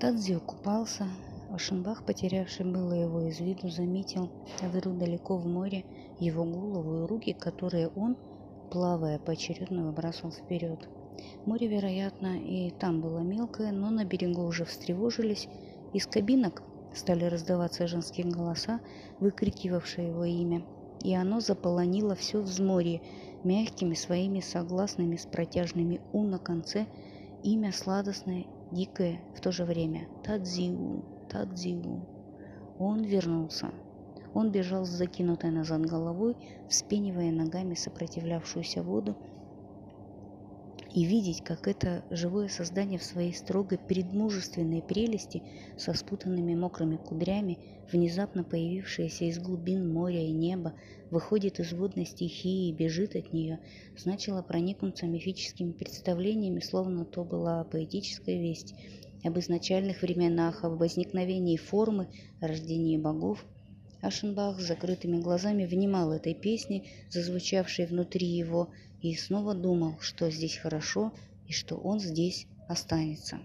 Тадзио купался. Ашенбах, потерявший было его из виду, заметил вдруг далеко в море его голову и руки, которые он, плавая поочередно, выбрасывал вперед. Море, вероятно, и там было мелкое, но на берегу уже встревожились. Из кабинок стали раздаваться женские голоса, выкрикивавшие его имя, и оно заполонило все взморье мягкими своими согласными с протяжными «у» на конце, имя сладостное, дикое в то же время – Тадзиу, Тадзиу. Он вернулся. Он бежал с закинутой назад головой, вспенивая ногами сопротивлявшуюся воду, и видеть, как это живое создание в своей строгой предмужественной прелести со спутанными мокрыми кудрями, внезапно появившееся из глубин моря и неба, выходит из водной стихии и бежит от нее, значило проникнуться мифическими представлениями, словно то была поэтическая весть об изначальных временах, об возникновении формы, рождении богов. Ашенбах с закрытыми глазами внимал этой песне, зазвучавшей внутри его, и снова думал, что здесь хорошо и что он здесь останется.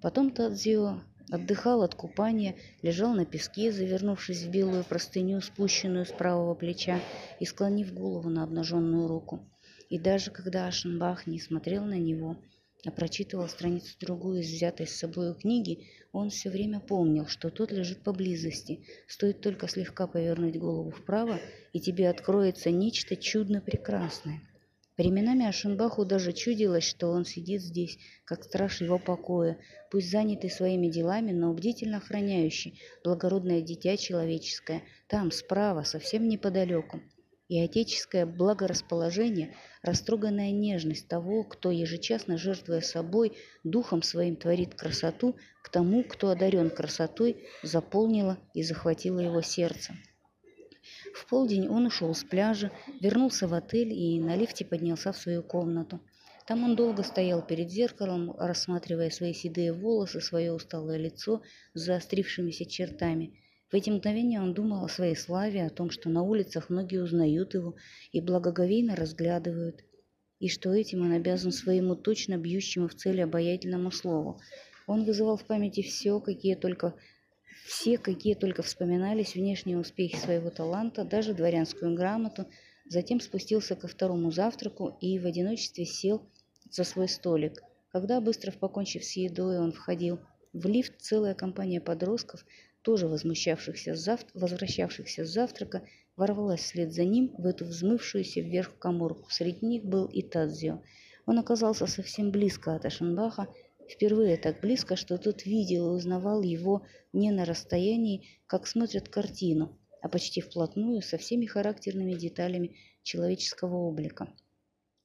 Потом Тадзио отдыхал от купания, лежал на песке, завернувшись в белую простыню, спущенную с правого плеча и склонив голову на обнаженную руку. И даже когда Ашенбах не смотрел на него, а прочитывал страницу другую из взятой с собой книги, он все время помнил, что тот лежит поблизости. Стоит только слегка повернуть голову вправо, и тебе откроется нечто чудно прекрасное. Временами Ашенбаху даже чудилось, что он сидит здесь, как страж его покоя, пусть занятый своими делами, но бдительно охраняющий благородное дитя человеческое, там, справа, совсем неподалеку и отеческое благорасположение, растроганная нежность того, кто, ежечасно жертвуя собой, духом своим творит красоту, к тому, кто одарен красотой, заполнила и захватила его сердце. В полдень он ушел с пляжа, вернулся в отель и на лифте поднялся в свою комнату. Там он долго стоял перед зеркалом, рассматривая свои седые волосы, свое усталое лицо с заострившимися чертами – в эти мгновения он думал о своей славе, о том, что на улицах многие узнают его и благоговейно разглядывают, и что этим он обязан своему точно бьющему в цели обаятельному слову. Он вызывал в памяти все, какие только все, какие только вспоминались внешние успехи своего таланта, даже дворянскую грамоту, затем спустился ко второму завтраку и в одиночестве сел за свой столик. Когда, быстро покончив с едой, он входил в лифт, целая компания подростков тоже возмущавшихся зав... возвращавшихся с завтрака, ворвалась вслед за ним в эту взмывшуюся вверх коморку. Среди них был и Тадзио. Он оказался совсем близко от Ашенбаха, впервые так близко, что тот видел и узнавал его не на расстоянии, как смотрят картину, а почти вплотную со всеми характерными деталями человеческого облика.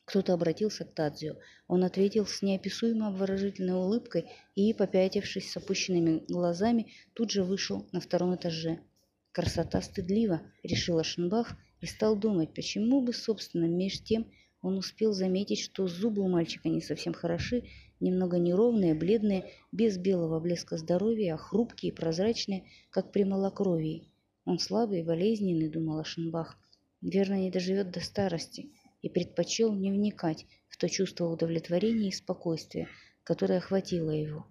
Кто-то обратился к Тадзио. Он ответил с неописуемо обворожительной улыбкой и, попятившись с опущенными глазами, тут же вышел на втором этаже. «Красота стыдлива», — решил Ашенбах и стал думать, почему бы, собственно, меж тем он успел заметить, что зубы у мальчика не совсем хороши, немного неровные, бледные, без белого блеска здоровья, а хрупкие и прозрачные, как при малокровии. Он слабый и болезненный, думал Ашенбах. Верно, не доживет до старости и предпочел не вникать в то чувство удовлетворения и спокойствия, которое охватило его.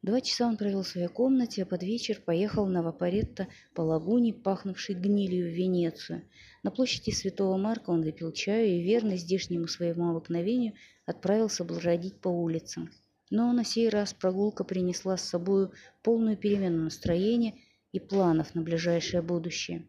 Два часа он провел в своей комнате, а под вечер поехал на Вапоретто по лагуне, пахнувшей гнилью в Венецию. На площади Святого Марка он выпил чаю и, верно здешнему своему обыкновению, отправился бродить по улицам. Но на сей раз прогулка принесла с собой полную перемену настроения и планов на ближайшее будущее.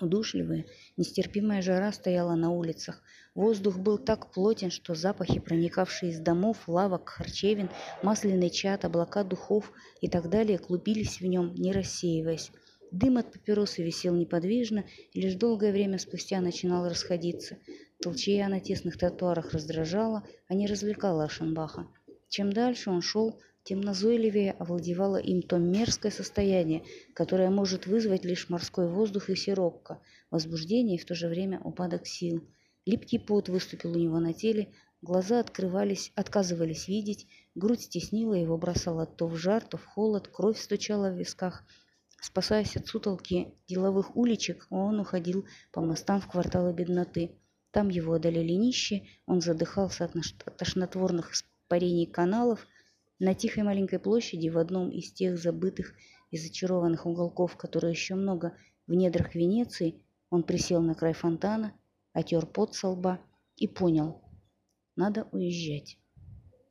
Удушливая, нестерпимая жара стояла на улицах. Воздух был так плотен, что запахи, проникавшие из домов, лавок, харчевин, масляный чат, облака духов и так далее, клубились в нем, не рассеиваясь. Дым от папиросы висел неподвижно и лишь долгое время спустя начинал расходиться. Толчья на тесных тротуарах раздражала, а не развлекала Ашенбаха. Чем дальше он шел, тем назойливее овладевало им то мерзкое состояние, которое может вызвать лишь морской воздух и сиропка, возбуждение и в то же время упадок сил. Липкий пот выступил у него на теле, глаза открывались, отказывались видеть, грудь стеснила его, бросала то в жар, то в холод, кровь стучала в висках. Спасаясь от сутолки деловых уличек, он уходил по мостам в кварталы бедноты. Там его одолели нищие, он задыхался от тошнотворных испарений каналов – На тихой маленькой площади, в одном из тех забытых и зачарованных уголков, которые еще много в недрах Венеции, он присел на край фонтана, отер пот со лба и понял – надо уезжать.